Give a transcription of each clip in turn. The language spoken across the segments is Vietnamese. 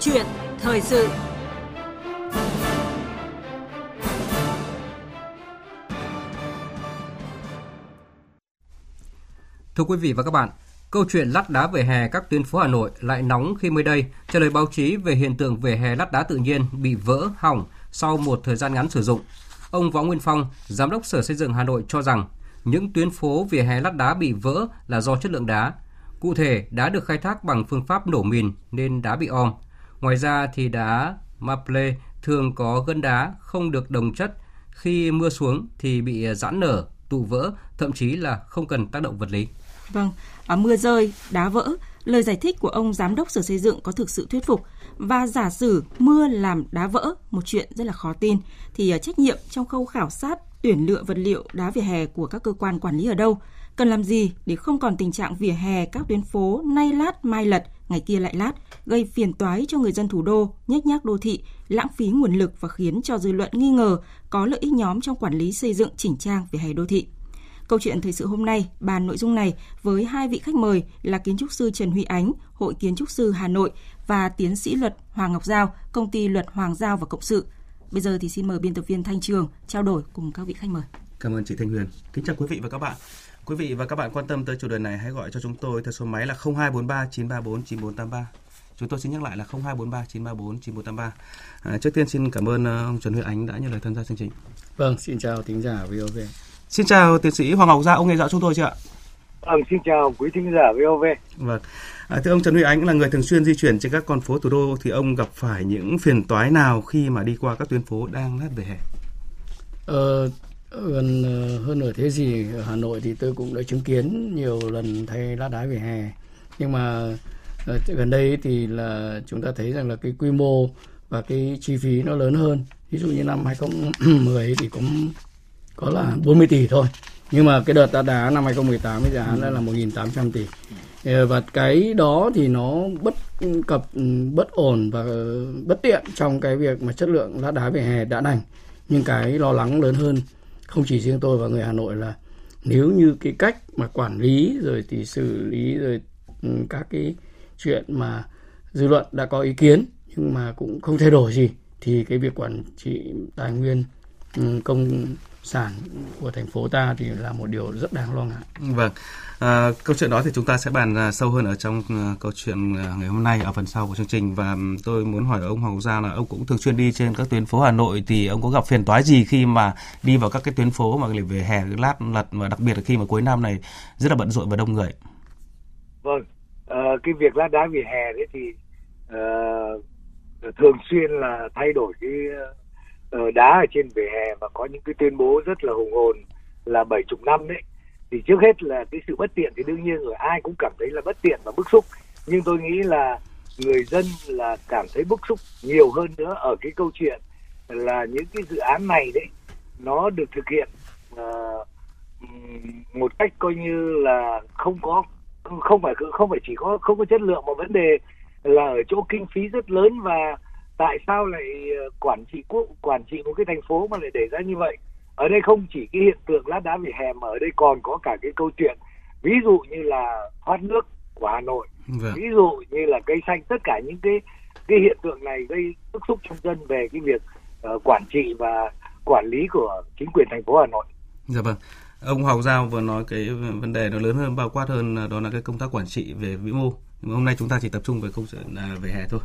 chuyện thời sự Thưa quý vị và các bạn, câu chuyện lát đá về hè các tuyến phố Hà Nội lại nóng khi mới đây trả lời báo chí về hiện tượng về hè lát đá tự nhiên bị vỡ, hỏng sau một thời gian ngắn sử dụng. Ông Võ Nguyên Phong, Giám đốc Sở Xây dựng Hà Nội cho rằng những tuyến phố vỉa hè lát đá bị vỡ là do chất lượng đá. Cụ thể, đá được khai thác bằng phương pháp nổ mìn nên đá bị om. Ngoài ra thì đá maple thường có gân đá không được đồng chất, khi mưa xuống thì bị giãn nở, tụ vỡ, thậm chí là không cần tác động vật lý. Vâng, à, mưa rơi, đá vỡ, lời giải thích của ông giám đốc Sở Xây dựng có thực sự thuyết phục và giả sử mưa làm đá vỡ, một chuyện rất là khó tin thì à, trách nhiệm trong khâu khảo sát tuyển lựa vật liệu đá vỉa hè của các cơ quan quản lý ở đâu? Cần làm gì để không còn tình trạng vỉa hè các tuyến phố nay lát mai lật, ngày kia lại lát, gây phiền toái cho người dân thủ đô, nhếch nhác đô thị, lãng phí nguồn lực và khiến cho dư luận nghi ngờ có lợi ích nhóm trong quản lý xây dựng chỉnh trang vỉa hè đô thị. Câu chuyện thời sự hôm nay bàn nội dung này với hai vị khách mời là kiến trúc sư Trần Huy Ánh, Hội Kiến trúc sư Hà Nội và tiến sĩ luật Hoàng Ngọc Giao, công ty luật Hoàng Giao và Cộng sự. Bây giờ thì xin mời biên tập viên Thanh Trường trao đổi cùng các vị khách mời. Cảm ơn chị Thanh Huyền. Kính chào quý vị và các bạn. Quý vị và các bạn quan tâm tới chủ đề này hãy gọi cho chúng tôi theo số máy là 0243 934 9483. Chúng tôi xin nhắc lại là 0243 934 9483. À, trước tiên xin cảm ơn ờ, ông Trần Huy Ánh đã nhận lời tham gia chương trình. Vâng, xin chào thính giả VOV. Xin chào tiến sĩ Hoàng Ngọc Gia, ông nghe rõ chúng tôi chưa ạ? Vâng, xin chào quý thính giả VOV. Vâng. À, thưa ông Trần Huy Ánh là người thường xuyên di chuyển trên các con phố thủ đô thì ông gặp phải những phiền toái nào khi mà đi qua các tuyến phố đang lát về hè? Ờ, gần ờ, hơn nửa thế gì ở Hà Nội thì tôi cũng đã chứng kiến nhiều lần thay lát đá về hè. Nhưng mà ờ, gần đây thì là chúng ta thấy rằng là cái quy mô và cái chi phí nó lớn hơn. Ví dụ như năm 2010 thì cũng có là 40 tỷ thôi. Nhưng mà cái đợt đá đá năm 2018 cái giá ừ. là 1.800 tỷ. Ờ, và cái đó thì nó bất cập, ừ, bất ổn và bất tiện trong cái việc mà chất lượng lát đá về hè đã đành. Nhưng cái lo lắng lớn hơn không chỉ riêng tôi và người Hà Nội là nếu như cái cách mà quản lý rồi thì xử lý rồi ừ, các cái chuyện mà dư luận đã có ý kiến nhưng mà cũng không thay đổi gì thì cái việc quản trị tài nguyên ừ, công sản của thành phố ta thì là một điều rất đáng lo ngại. Vâng, à, câu chuyện đó thì chúng ta sẽ bàn à, sâu hơn ở trong uh, câu chuyện uh, ngày hôm nay ở phần sau của chương trình và tôi muốn hỏi ông Hoàng Gia là ông cũng thường xuyên đi trên các tuyến phố Hà Nội thì ông có gặp phiền toái gì khi mà đi vào các cái tuyến phố mà về hè lát lật và đặc biệt là khi mà cuối năm này rất là bận rộn và đông người. Vâng, uh, cái việc lát đá về hè đấy thì uh, thường xuyên là thay đổi cái Ờ, đá ở trên vỉa hè và có những cái tuyên bố rất là hùng hồn là bảy chục năm đấy. Thì trước hết là cái sự bất tiện thì đương nhiên rồi ai cũng cảm thấy là bất tiện và bức xúc. Nhưng tôi nghĩ là người dân là cảm thấy bức xúc nhiều hơn nữa ở cái câu chuyện là những cái dự án này đấy nó được thực hiện uh, một cách coi như là không có không phải không phải chỉ có không có chất lượng mà vấn đề là ở chỗ kinh phí rất lớn và tại sao lại ờ, quản trị quốc quản trị một cái thành phố mà lại để ra như vậy ở đây không chỉ cái hiện tượng lát đá vỉa hè mà ở đây còn có cả cái câu chuyện ví dụ như là thoát nước của Hà Nội vâng. ví dụ như là cây xanh tất cả những cái cái hiện tượng này gây bức xúc trong dân về cái việc uh, quản trị và quản lý của chính quyền thành phố Hà Nội. Dạ vâng. Ông Hoàng Giao vừa nói cái vấn đề nó lớn hơn bao quát hơn đó là cái công tác quản trị về vĩ mô. Nhưng hôm nay chúng ta chỉ tập trung về câu chuyện à, về hè thôi.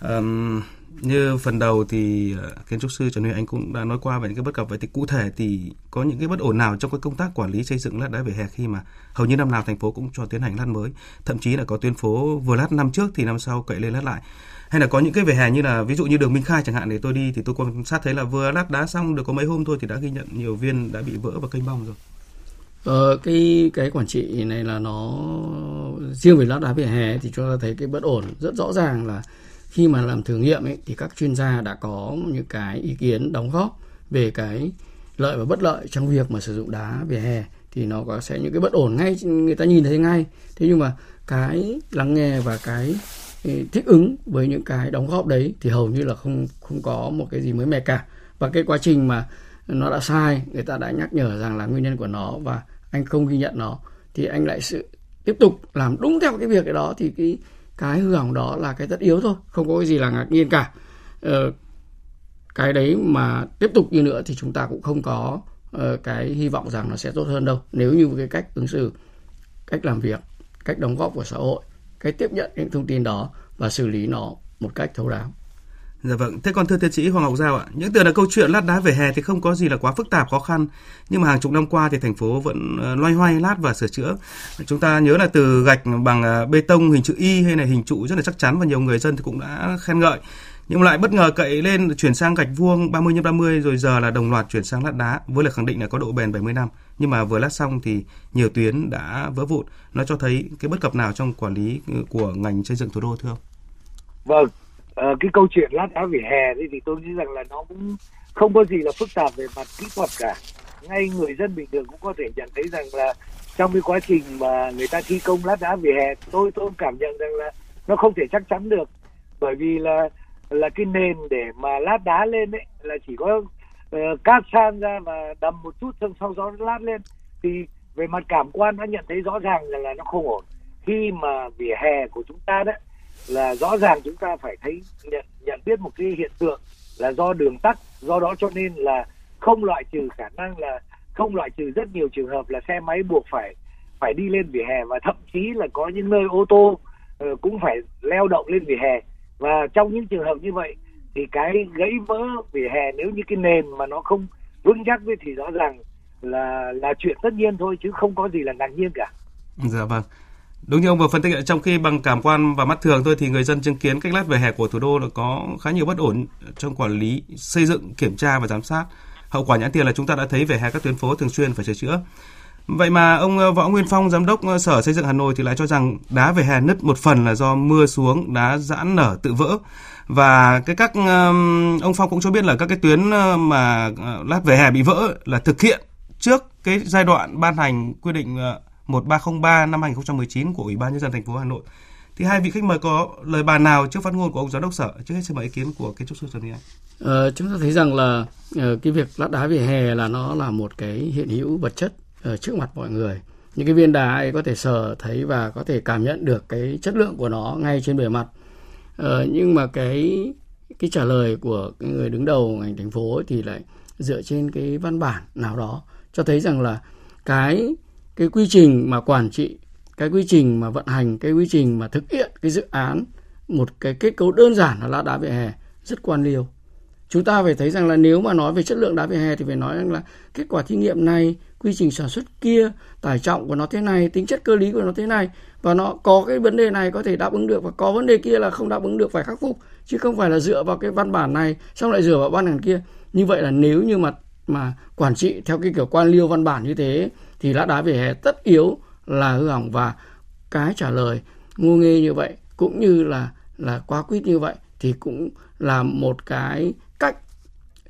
Um, như phần đầu thì ờ, kiến trúc sư Trần Huy Anh cũng đã nói qua về những cái bất cập. Vậy thì cụ thể thì có những cái bất ổn nào trong cái công tác quản lý xây dựng lát đá vỉa hè khi mà hầu như năm nào thành phố cũng cho tiến hành lát mới? Thậm chí là có tuyến phố vừa lát năm trước thì năm sau cậy lên lát lại. Hay là có những cái vỉa hè như là ví dụ như đường Minh Khai chẳng hạn để tôi đi thì tôi quan sát thấy là vừa lát đá xong được có mấy hôm thôi thì đã ghi nhận nhiều viên đã bị vỡ và kênh bong rồi. Ờ, cái cái quản trị này là nó riêng về lát đá vỉa hè thì chúng ta thấy cái bất ổn rất rõ ràng là khi mà làm thử nghiệm ấy, thì các chuyên gia đã có những cái ý kiến đóng góp về cái lợi và bất lợi trong việc mà sử dụng đá vỉa hè, thì nó có, sẽ những cái bất ổn ngay, người ta nhìn thấy ngay. Thế nhưng mà cái lắng nghe và cái ừ, thích ứng với những cái đóng góp đấy thì hầu như là không không có một cái gì mới mẻ cả. Và cái quá trình mà nó đã sai, người ta đã nhắc nhở rằng là nguyên nhân của nó và anh không ghi nhận nó, thì anh lại sự tiếp tục làm đúng theo cái việc cái đó, thì cái cái hư hỏng đó là cái tất yếu thôi không có cái gì là ngạc nhiên cả. Ờ, cái đấy mà tiếp tục như nữa thì chúng ta cũng không có uh, cái hy vọng rằng nó sẽ tốt hơn đâu. Nếu như cái cách ứng xử cách làm việc cách đóng góp của xã hội cách tiếp nhận những thông tin đó và xử lý nó một cách thấu đáo. Dạ vâng, thế còn thưa tiến sĩ Hoàng Ngọc Giao ạ, những tưởng là câu chuyện lát đá về hè thì không có gì là quá phức tạp khó khăn, nhưng mà hàng chục năm qua thì thành phố vẫn ờ, loay hoay lát và sửa chữa. Chúng ta nhớ là từ gạch bằng ờ, bê tông hình chữ Y hay là hình trụ rất là chắc chắn và nhiều người dân thì cũng đã khen ngợi. Nhưng lại bất ngờ cậy lên chuyển sang gạch vuông 30 x 30 rồi giờ là đồng loạt chuyển sang lát đá với lời khẳng định là có độ bền 70 năm. Nhưng mà vừa lát xong thì nhiều tuyến đã vỡ vụn. Nó cho thấy cái bất cập nào trong quản lý ờ, của ngành xây dựng thủ đô thưa ông? Vâng, uh, cái câu chuyện lát đá vỉa hè thì, thì tôi nghĩ rằng là nó cũng không có gì là phức tạp về mặt kỹ thuật cả. Ngay người dân bình thường cũng có thể nhận thấy rằng là trong cái quá trình mà người ta thi công lát đá vỉa hè tôi tôi cảm nhận rằng là nó không thể chắc chắn được. Bởi vì là là cái nền để mà lát đá lên ấy là chỉ có uh, cát san ra và đầm một chút xong sau đó lát lên. Thì về mặt cảm quan đã nhận thấy rõ ràng là, là nó không ổn. Khi mà vỉa hè của chúng ta đấy là rõ ràng chúng ta phải thấy nhận nhận biết một cái hiện tượng là do đường tắt do đó cho nên là không loại trừ khả năng là không loại trừ rất nhiều trường hợp là xe máy buộc phải phải đi lên vỉa hè và thậm chí là có những nơi ô tô uh, cũng phải leo động lên vỉa hè và trong những trường hợp như vậy thì cái gãy vỡ vỉa hè nếu như cái nền mà nó không vững chắc thì rõ ràng là là chuyện tất nhiên thôi chứ không có gì là ngạc nhiên cả. Dạ vâng. Đúng như ông vừa phân tích, trong khi bằng cảm quan và mắt thường thôi thì người dân chứng kiến cách lát về hè của thủ đô là có khá nhiều bất ổn trong quản lý, xây dựng, kiểm tra và giám sát. Hậu quả nhãn tiền là chúng ta đã thấy về hè các tuyến phố thường xuyên phải sửa chữa. Vậy mà ông ờ, Võ Nguyên Phong, giám đốc ờ, Sở Xây dựng Hà Nội thì lại cho rằng đá về hè nứt một phần là do mưa xuống, đá giãn nở tự vỡ. Và cái các ông Phong cũng cho biết là các cái tuyến ờ, mà lát về hè bị vỡ là thực hiện trước cái giai đoạn ban hành quy định 1303 năm 2019 của Ủy ban nhân dân thành phố Hà Nội. Thì hai vị khách mời có lời bàn nào trước phát ngôn của ông giám đốc sở? Trước hết xin mời ý kiến của kiến trúc sư Trần Anh. Ờ, chúng ta thấy rằng là ờ, cái việc lát đá vỉa hè là nó là một cái hiện hữu vật chất ở trước mặt mọi người. Những cái viên đá ấy có thể sờ thấy và có thể cảm nhận được cái chất lượng của nó ngay trên bề mặt. ờ, nhưng mà cái cái trả lời của cái người đứng đầu ngành thành phố thì lại dựa trên cái văn bản nào đó cho thấy rằng là cái cái quy trình mà quản trị, cái quy trình mà vận hành, cái quy trình mà thực hiện cái dự án, một cái kết cấu đơn giản là lát đá vỉa hè, rất quan liêu. Chúng ta phải thấy rằng là nếu mà nói về chất lượng đá vỉa hè thì phải nói rằng là kết quả thí nghiệm này, quy trình sản xuất kia, tải trọng của nó thế này, tính chất cơ lý của nó thế này, và nó có cái vấn đề này có thể đáp ứng được, và có vấn đề kia là không đáp ứng được phải khắc phục, chứ không phải là dựa vào cái văn bản này xong lại dựa vào văn bản kia. Như vậy là nếu như mà mà quản trị theo cái kiểu quan liêu văn bản như thế thì lát đá vỉa hè tất yếu là hư hỏng và cái trả lời ngu nghê như vậy cũng như là là quá quýt như vậy thì cũng là một cái cách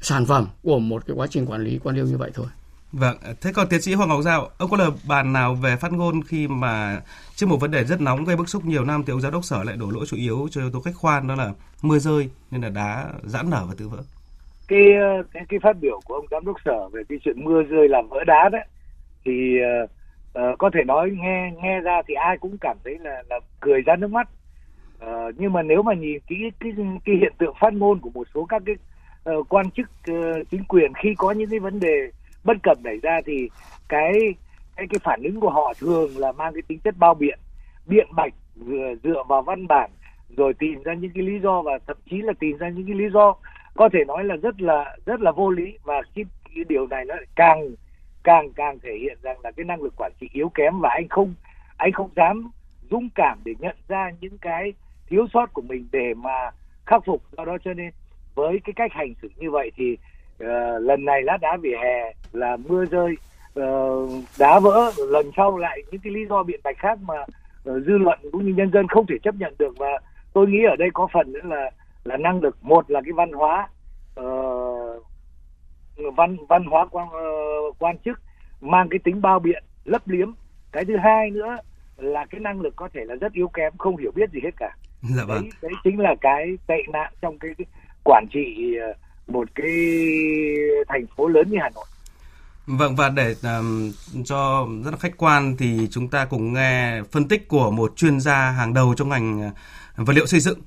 sản phẩm của một cái quá trình quản lý quan liêu như vậy thôi. Vâng, thế còn tiến sĩ Hoàng Ngọc Giao, ông có lời bàn nào về phát ngôn khi mà trước một vấn đề rất nóng gây bức xúc nhiều năm thì ông giám đốc sở lại đổ lỗi chủ yếu cho yếu tố khách quan đó là mưa rơi nên là đá giãn nở và tự vỡ? Cái cái cái phát biểu của ông giám đốc sở về cái chuyện mưa rơi làm vỡ đá đấy thì uh, uh, có thể nói nghe nghe ra thì ai cũng cảm thấy là là cười ra nước mắt. Uh, nhưng mà nếu mà nhìn kỹ cái cái hiện tượng phát ngôn của một số các cái uh, quan chức uh, chính quyền khi có những cái vấn đề bất cập nảy ra thì cái cái cái phản ứng của họ thường là mang cái tính chất bao biện biện bạch dựa, dựa vào văn bản rồi tìm ra những cái lý do và thậm chí là tìm ra những cái lý do. Có thể nói là rất là rất là vô lý và cái, cái điều này nó càng càng càng thể hiện rằng là cái năng lực quản trị yếu kém và anh không anh không dám dũng cảm để nhận ra những cái thiếu sót của mình để mà khắc phục. Do đó cho nên với cái cách hành xử như vậy thì uh, lần này lát đá vỉa hè là mưa rơi uh, đá vỡ lần sau lại những cái lý do biện bạch khác mà uh, dư luận cũng như nhân dân không thể chấp nhận được. Và tôi nghĩ ở đây có phần nữa là là năng lực. Một là cái văn hóa uh, văn văn hóa quan uh, quan chức mang cái tính bao biện lấp liếm cái thứ hai nữa là cái năng lực có thể là rất yếu kém không hiểu biết gì hết cả dạ vâng. đấy, đấy chính là cái tệ nạn trong cái, cái quản trị ờ, một cái thành phố lớn như Hà Nội Vâng và để um, cho rất là khách quan thì chúng ta cùng nghe phân tích của một chuyên gia hàng đầu trong ngành vật liệu xây dựng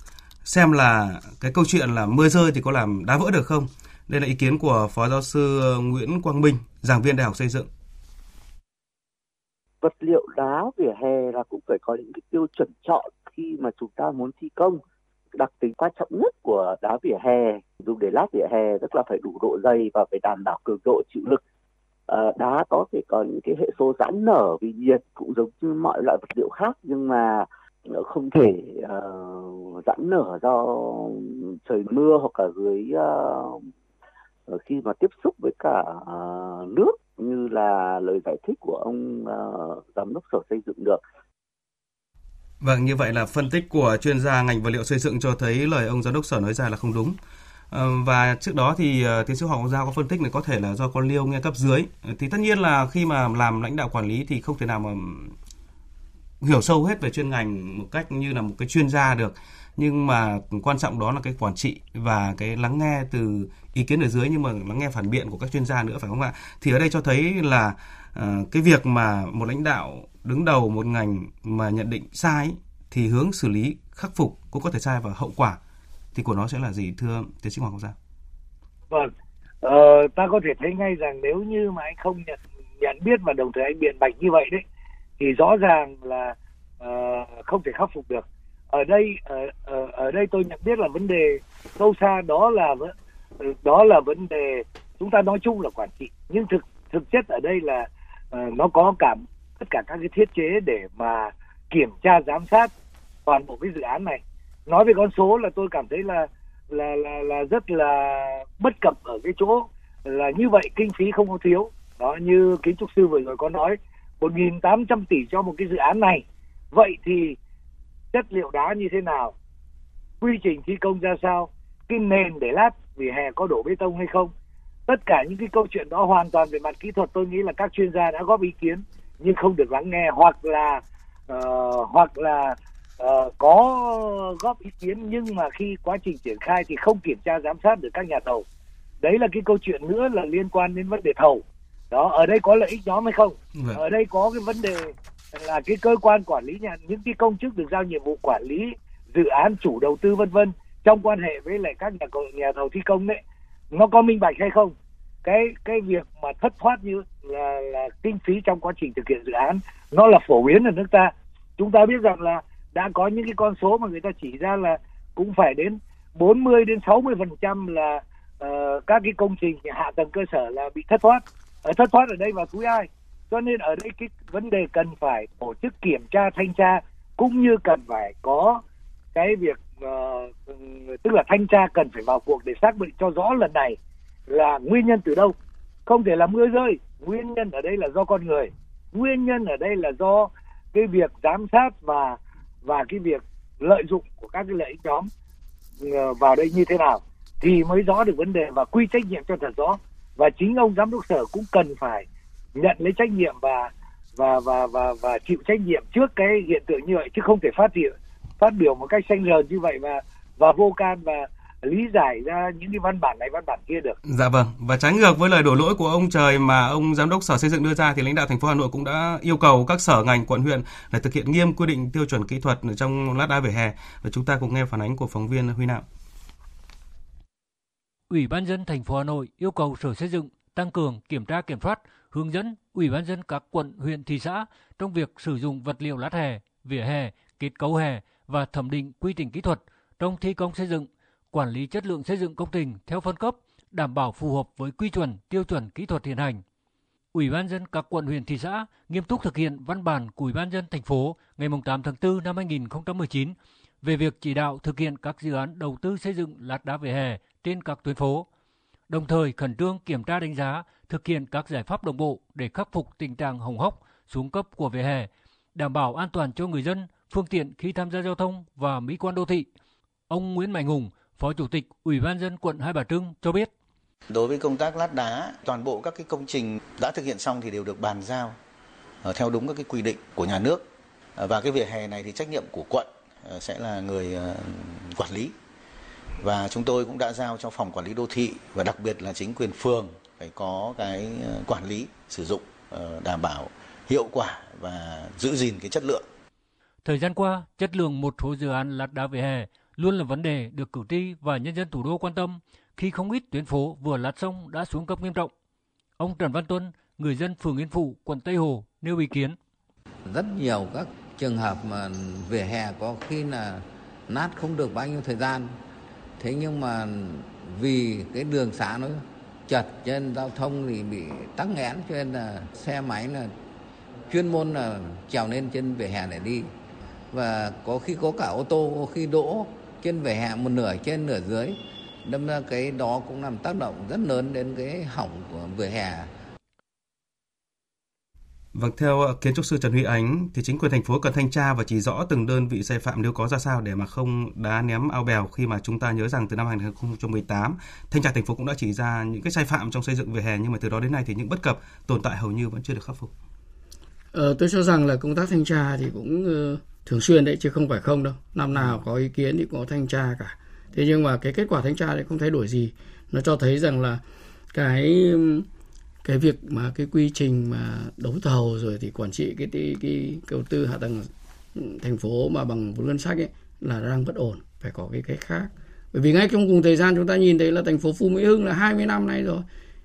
xem là cái câu chuyện là mưa rơi thì có làm đá vỡ được không. Đây là ý kiến của Phó Giáo sư Nguyễn Quang Minh, giảng viên Đại học Xây dựng. Vật liệu đá vỉa hè là cũng phải có những cái tiêu chuẩn chọn khi mà chúng ta muốn thi công. Đặc tính quan trọng nhất của đá vỉa hè dùng để lát vỉa hè tức là phải đủ độ dày và phải đảm bảo cường độ chịu lực. À, đá có thể có những cái hệ số giãn nở vì nhiệt cũng giống như mọi loại vật liệu khác nhưng mà không thể uh, giãn nở do trời mưa hoặc là dưới uh, Ờ, khi mà tiếp xúc với cả à, nước như là lời giải thích của ông à, giám đốc sở xây dựng được. Vâng, như vậy là phân tích của chuyên gia ngành vật liệu xây dựng cho thấy lời ông giám đốc sở nói ra là không đúng. Ờ, và trước đó thì ờ, tiến sĩ Hoàng Giao có phân tích là có thể là do con liêu nghe cấp dưới. Thì tất nhiên là khi mà làm lãnh đạo quản lý thì không thể nào mà hiểu sâu hết về chuyên ngành một cách như là một cái chuyên gia được nhưng mà quan trọng đó là cái quản trị và cái lắng nghe từ ý kiến ở dưới nhưng mà lắng nghe phản biện của các chuyên gia nữa phải không ạ? Thì ở đây cho thấy là uh, cái việc mà một lãnh đạo đứng đầu một ngành mà nhận định sai thì hướng xử lý khắc phục cũng có thể sai và hậu quả thì của nó sẽ là gì thưa tiến sĩ Hoàng công Gia? Vâng, ờ, ta có thể thấy ngay rằng nếu như mà anh không nhận nhận biết và đồng thời anh biện bạch như vậy đấy thì rõ ràng là uh, không thể khắc phục được ở đây ở, ở, ở đây tôi nhận biết là vấn đề sâu xa đó là ờ, đó là vấn đề chúng ta nói chung là quản trị. Nhưng thực thực chất ở đây là uh, nó có cả tất cả các cái thiết chế để mà kiểm tra giám sát toàn bộ cái dự án này. Nói về con số là tôi cảm thấy là là là là rất là bất cập ở cái chỗ là như vậy kinh phí không có thiếu. Đó như kiến trúc sư vừa rồi có nói 1.800 tỷ cho một cái dự án này. Vậy thì chất liệu đá như thế nào? Quy trình thi công ra sao? Cái nền để lát vỉa hè có đổ bê tông hay không? Tất cả những cái câu chuyện đó hoàn toàn về mặt kỹ thuật tôi nghĩ là các chuyên gia đã góp ý kiến nhưng không được lắng nghe hoặc là uh, hoặc là uh, có góp ý kiến nhưng mà khi quá trình triển khai thì không kiểm tra giám sát được các nhà thầu. Đấy là cái câu chuyện nữa là liên quan đến vấn đề thầu đó ở đây có lợi ích nhóm hay không vâng. ở đây có cái vấn đề là cái cơ quan quản lý nhà những cái công chức được giao nhiệm vụ quản lý dự án chủ đầu tư vân vân trong quan hệ với lại các nhà nhà thầu thi công đấy nó có minh bạch hay không? Cái cái việc mà thất thoát như là là kinh phí trong quá trình thực hiện dự án nó là phổ biến ở nước ta. Chúng ta biết rằng là đã có những cái con số mà người ta chỉ ra là cũng phải đến 40 đến 60 phần trăm là uh, các cái công trình hạ tầng cơ sở là bị thất thoát. Ở thất thoát ở đây vào túi ai? Cho nên ở đây cái vấn đề cần phải tổ chức kiểm tra thanh tra cũng như cần phải có cái việc uh, tức là thanh tra cần phải vào cuộc để xác định cho rõ lần này là nguyên nhân từ đâu. Không thể là mưa rơi nguyên nhân ở đây là do con người nguyên nhân ở đây là do cái việc giám sát và và cái việc lợi dụng của các cái lợi ích nhóm ờ, vào đây như thế nào thì mới rõ được vấn đề và quy trách nhiệm cho thật rõ. Và chính ông giám đốc sở cũng cần phải nhận lấy trách nhiệm và và và và và chịu trách nhiệm trước cái hiện tượng như vậy chứ không thể phát biểu phát biểu một cách xanh rờn như vậy và và vô can và lý giải ra những cái văn bản này văn bản kia được. Dạ vâng. Và trái ngược với lời đổ lỗi của ông Trời mà ông giám đốc Sở Xây dựng đưa ra thì lãnh đạo thành phố Hà Nội cũng đã yêu cầu các sở ngành quận huyện là thực hiện nghiêm quy định tiêu chuẩn kỹ thuật trong lát đá vỉa hè và chúng ta cùng nghe phản ánh của phóng viên Huy Nạo. Ủy ban dân thành phố Hà Nội yêu cầu Sở Xây dựng tăng cường kiểm tra kiểm soát, hướng dẫn Ủy ban dân các quận, huyện, thị xã trong việc sử dụng vật liệu lát hè, vỉa hè, kết cấu hè và thẩm định quy trình kỹ thuật trong thi công xây dựng, quản lý chất lượng xây dựng công trình theo phân cấp, đảm bảo phù hợp với quy chuẩn, tiêu chuẩn kỹ thuật hiện hành. Ủy ban dân các quận huyện thị xã nghiêm túc thực hiện văn bản của Ủy ban dân thành phố ngày 8 tháng 4 năm 2019 về việc chỉ đạo thực hiện các dự án đầu tư xây dựng lát đá vỉa hè trên các tuyến phố, đồng thời khẩn trương kiểm tra đánh giá, thực hiện các giải pháp đồng bộ để khắc phục tình trạng hồng hóc, xuống cấp của vỉa hè, đảm bảo an toàn cho người dân, phương tiện khi tham gia giao thông và mỹ quan đô thị. Ông Nguyễn Mạnh Hùng, Phó Chủ tịch Ủy ban dân quận Hai Bà Trưng cho biết. Đối với công tác lát đá, toàn bộ các cái công trình đã thực hiện xong thì đều được bàn giao ờ, theo đúng các cái quy định của nhà nước. Ờ, và cái vỉa hè này thì trách nhiệm của quận ờ, sẽ là người quản lý và chúng tôi cũng đã giao cho phòng quản lý đô thị và đặc biệt là chính quyền phường phải có cái ờ, quản lý sử dụng ờ, đảm bảo hiệu quả và giữ gìn cái chất lượng. Thời gian qua, chất lượng một số dự án lát đá vỉa hè luôn là vấn đề được cử tri và nhân dân thủ đô quan tâm khi không ít tuyến phố vừa lát sông đã xuống cấp nghiêm trọng. Ông Trần Văn Tuân, người dân phường Yên Phụ, quận Tây Hồ nêu ý kiến. Rất nhiều các trường hợp mà vỉa hè có khi là nát không được bao nhiêu thời gian. Thế nhưng mà vì cái đường xá nó chật nên giao thông thì bị tắc nghẽn, cho nên là xe máy là chuyên môn là trèo lên trên vỉa hè để đi. Và có khi có cả ô tô, có khi đỗ trên vỉa hè một nửa trên nửa dưới. Đâm ra cái đó cũng làm tác động rất lớn đến cái hỏng của vỉa hè. Vâng, theo ờ, kiến trúc sư Trần Huy Ánh, thì chính quyền thành phố cần thanh tra và chỉ rõ từng đơn vị sai phạm nếu có ra sao để mà không đá ném ao bèo khi mà chúng ta nhớ rằng từ năm 2018, thanh tra thành phố cũng đã chỉ ra những cái sai phạm trong xây dựng vỉa hè nhưng mà từ đó đến nay thì những bất cập tồn tại hầu như vẫn chưa được khắc phục. Ờ, tôi cho rằng là công tác thanh tra thì cũng uh, thường xuyên đấy chứ không phải không đâu. Năm nào có ý kiến thì có thanh tra cả. Thế nhưng mà cái kết quả thanh tra thì không thay đổi gì. Nó cho thấy rằng là cái cái việc mà cái quy trình mà đấu thầu rồi thì quản trị cái cái, cái đầu tư hạ tầng thành phố mà bằng vốn ngân sách ấy là đang bất ổn phải có cái cách khác. Bởi vì ngay trong cùng thời gian chúng ta nhìn thấy là thành phố Phú Mỹ Hưng là 20 năm nay rồi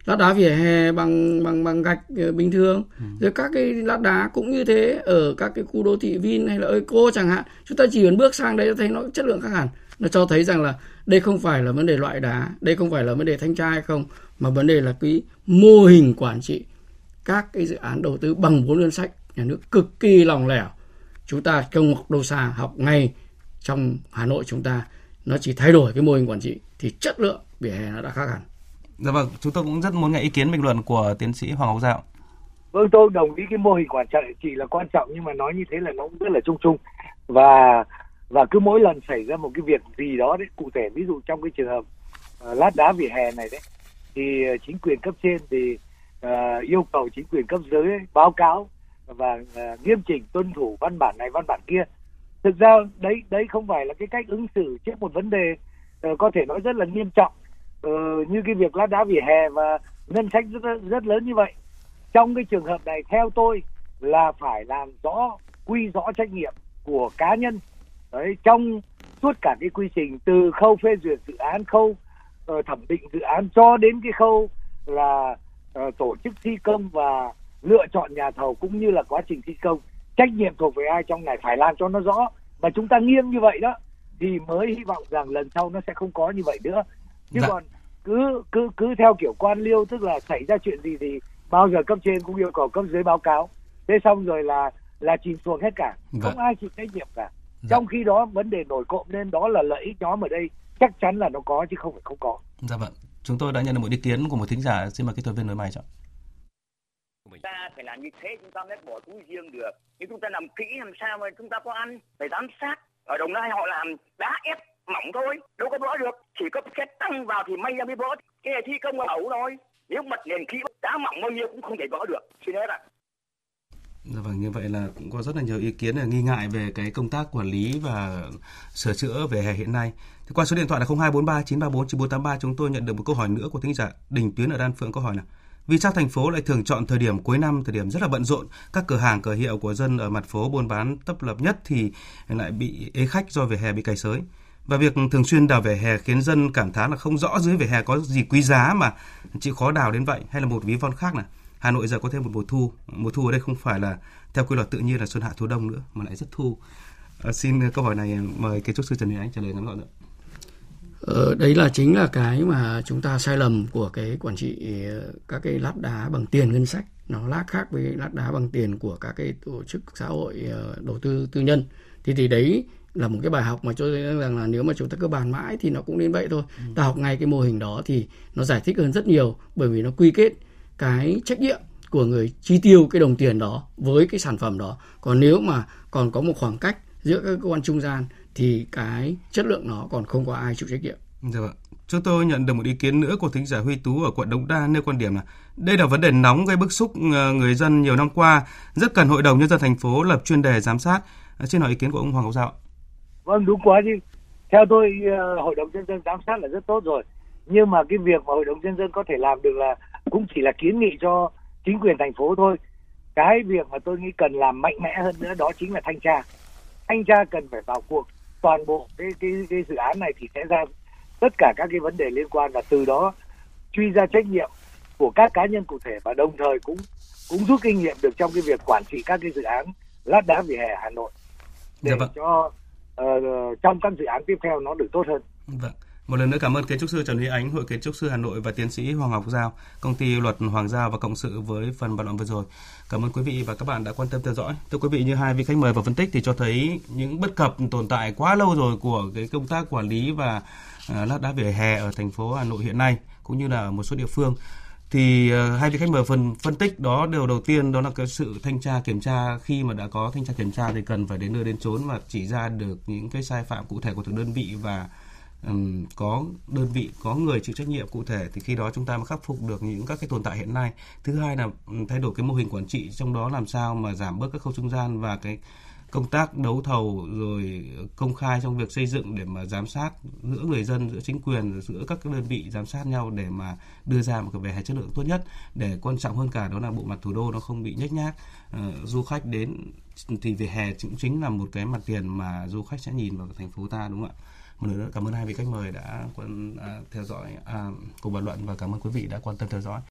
lát đá vỉa hè bằng bằng bằng gạch ờ, bình thường. Ừ. rồi các cái lát đá cũng như thế ở các cái khu đô thị Vin hay là Eco chẳng hạn chúng ta chỉ cần bước sang đấy thấy nó chất lượng khác hẳn. Nó cho thấy rằng là đây không phải là vấn đề loại đá đây không phải là vấn đề thanh tra hay không mà vấn đề là cái mô hình quản trị các cái dự án đầu tư bằng vốn ngân sách nhà nước cực kỳ lòng lẻo chúng ta công học đâu xa học ngay trong Hà Nội chúng ta nó chỉ thay đổi cái mô hình quản trị thì chất lượng vỉa hè nó đã khác hẳn. Dạ vâng, chúng tôi cũng rất muốn nghe ý kiến bình luận của tiến sĩ Hoàng Ngọc Dạo. Vâng, tôi đồng ý cái mô hình quản trị chỉ là quan trọng nhưng mà nói như thế là nó cũng rất là chung chung và và cứ mỗi lần xảy ra một cái việc gì đó đấy cụ thể ví dụ trong cái trường hợp uh, lát đá vỉa hè này đấy thì ờ, chính quyền cấp trên thì uh, yêu cầu chính quyền cấp dưới báo cáo và uh, nghiêm chỉnh tuân thủ văn bản này văn bản kia. Thực ra đấy đấy không phải là cái cách ứng xử trước một vấn đề uh, có thể nói rất là nghiêm trọng uh, như cái việc lát đá vỉa hè và ngân sách rất rất lớn như vậy. Trong cái trường hợp này theo tôi là phải làm rõ quy rõ trách nhiệm của cá nhân. Đấy trong suốt cả cái quy trình từ khâu phê duyệt dự án khâu uh, thẩm định dự án cho đến cái khâu là uh, tổ chức thi công và lựa chọn nhà thầu cũng như là quá trình thi công. Trách nhiệm thuộc về ai trong này phải làm cho nó rõ. Và chúng ta nghiêm như vậy đó thì mới hy vọng rằng lần sau nó sẽ không có như vậy nữa. Chứ dạ. còn cứ cứ cứ theo kiểu quan liêu tức là xảy ra chuyện gì thì bao giờ cấp trên cũng yêu cầu cấp dưới báo cáo. Thế xong rồi là là chìm xuồng hết cả. Dạ. không ai chịu trách nhiệm cả dạ. trong khi đó vấn đề nổi cộng nên đó là lợi ích nhóm ở đây chắc chắn là nó có chứ không phải không có. Dạ vâng. Chúng tôi đã nhận được một ý kiến của một thính giả. Xin mời kỹ thuật viên nối máy cho. Chúng ta phải làm như thế chúng ta mới bỏ túi riêng được. Nhưng chúng ta làm kỹ làm sao mà chúng ta có ăn. Phải giám sát. Ở Đồng Nai họ làm đá ép mỏng thôi. Đâu có vỡ được. Chỉ có xét tăng vào thì may ra mới vỡ. Cái này thi công là ẩu thôi. Nếu mặt nền khí đá mỏng bao nhiêu cũng không thể vỡ được. Xin hết ạ. À. Dạ vâng, như vậy là cũng có rất là nhiều ý kiến là nghi ngại về cái công tác quản lý và sửa chữa về hè hiện nay. Thì qua số điện thoại là 0243 934 9483 chúng tôi nhận được một câu hỏi nữa của thính giả Đình Tuyến ở Đan Phượng câu hỏi là vì sao thành phố lại thường chọn thời điểm cuối năm, thời điểm rất là bận rộn, các cửa hàng cửa hiệu của dân ở mặt phố buôn bán tấp lập nhất thì lại bị ế khách do vỉa hè bị cày sới. Và việc thường xuyên đào vỉa hè khiến dân cảm thán là không rõ dưới vỉa hè có gì quý giá mà chịu khó đào đến vậy hay là một ví von khác này. Hà Nội giờ có thêm một mùa thu. Mùa thu ở đây không phải là theo quy luật tự nhiên là xuân hạ thu đông nữa mà lại rất thu. À, xin câu hỏi này mời kiến trúc sư Trần Huy Anh trả lời ngắn gọn nữa. Ờ, đấy là chính là cái mà chúng ta sai lầm của cái quản trị ờ, các cái lát đá bằng tiền ngân sách nó lát khác với lát đá bằng tiền của các cái tổ chức xã hội ờ, đầu tư tư nhân thì thì đấy là một cái bài học mà cho rằng là nếu mà chúng ta cứ bàn mãi thì nó cũng đến vậy thôi ừ. ta học ngay cái mô hình đó thì nó giải thích hơn rất nhiều bởi vì nó quy kết cái trách nhiệm của người chi tiêu cái đồng tiền đó với cái sản phẩm đó còn nếu mà còn có một khoảng cách giữa các cơ quan trung gian thì cái chất lượng nó còn không có ai chịu trách nhiệm. Dạ vâng. Chúng tôi nhận được một ý kiến nữa của thính giả Huy Tú ở quận Đống Đa nêu quan điểm là đây là vấn đề nóng gây bức xúc ờ, người dân nhiều năm qua, rất cần Hội đồng nhân dân thành phố lập chuyên đề giám sát. À, xin hỏi ý kiến của ông Hoàng Ngọc Giao. Vâng đúng quá chứ. Theo tôi ờ, Hội đồng nhân dân giám sát là rất tốt rồi. Nhưng mà cái việc mà Hội đồng nhân dân có thể làm được là cũng chỉ là kiến nghị cho chính quyền thành phố thôi. Cái việc mà tôi nghĩ cần làm mạnh mẽ hơn nữa đó chính là thanh tra thanh tra cần phải vào cuộc toàn bộ cái cái cái dự án này thì sẽ ra tất cả các cái vấn đề liên quan và từ đó truy ra trách nhiệm của các cá nhân cụ thể và đồng thời cũng cũng rút kinh nghiệm được trong cái việc quản trị các cái dự án lát đá vỉa hè Hà Nội để Dạ vâng. cho uh, trong các dự án tiếp theo nó được tốt hơn. Vâng. Một lần nữa cảm ơn kiến trúc sư Trần Huy Ánh, Hội kiến trúc sư Hà Nội và tiến sĩ Hoàng Ngọc Giao, công ty luật Hoàng Giao và Cộng sự với phần bàn luận vừa rồi. Cảm ơn quý vị và các bạn đã quan tâm theo dõi. Thưa quý vị, như hai vị khách mời và phân tích thì cho thấy những bất cập tồn tại quá lâu rồi của cái công tác quản lý và à, lát đá vỉa hè ở thành phố Hà Nội hiện nay cũng như là ở một số địa phương thì uh, hai vị khách mời phần phân tích đó điều đầu tiên đó là cái sự thanh tra kiểm tra khi mà đã có thanh tra kiểm tra thì cần phải đến nơi đến chốn và chỉ ra được những cái sai phạm cụ thể của từng đơn vị và um, có đơn vị có người chịu trách nhiệm cụ thể thì khi đó chúng ta mới khắc phục được những các cái tồn tại hiện nay. Thứ hai là thay đổi cái mô hình quản trị trong đó làm sao mà giảm bớt các khâu trung gian và cái công tác đấu thầu rồi công khai trong việc xây dựng để mà giám sát giữa người dân giữa chính quyền giữa các đơn vị giám sát nhau để mà đưa ra một cái vẻ hè chất lượng tốt nhất. Để quan trọng hơn cả đó là bộ mặt thủ đô nó không bị nhếch nhác. Uh, du khách đến thì vỉa hè cũng chính là một cái mặt tiền mà du khách sẽ nhìn vào thành phố ta đúng không ạ? Một lần nữa cảm ơn hai vị khách mời đã quan à, theo dõi à, cùng bàn luận và cảm ơn quý vị đã quan tâm theo dõi.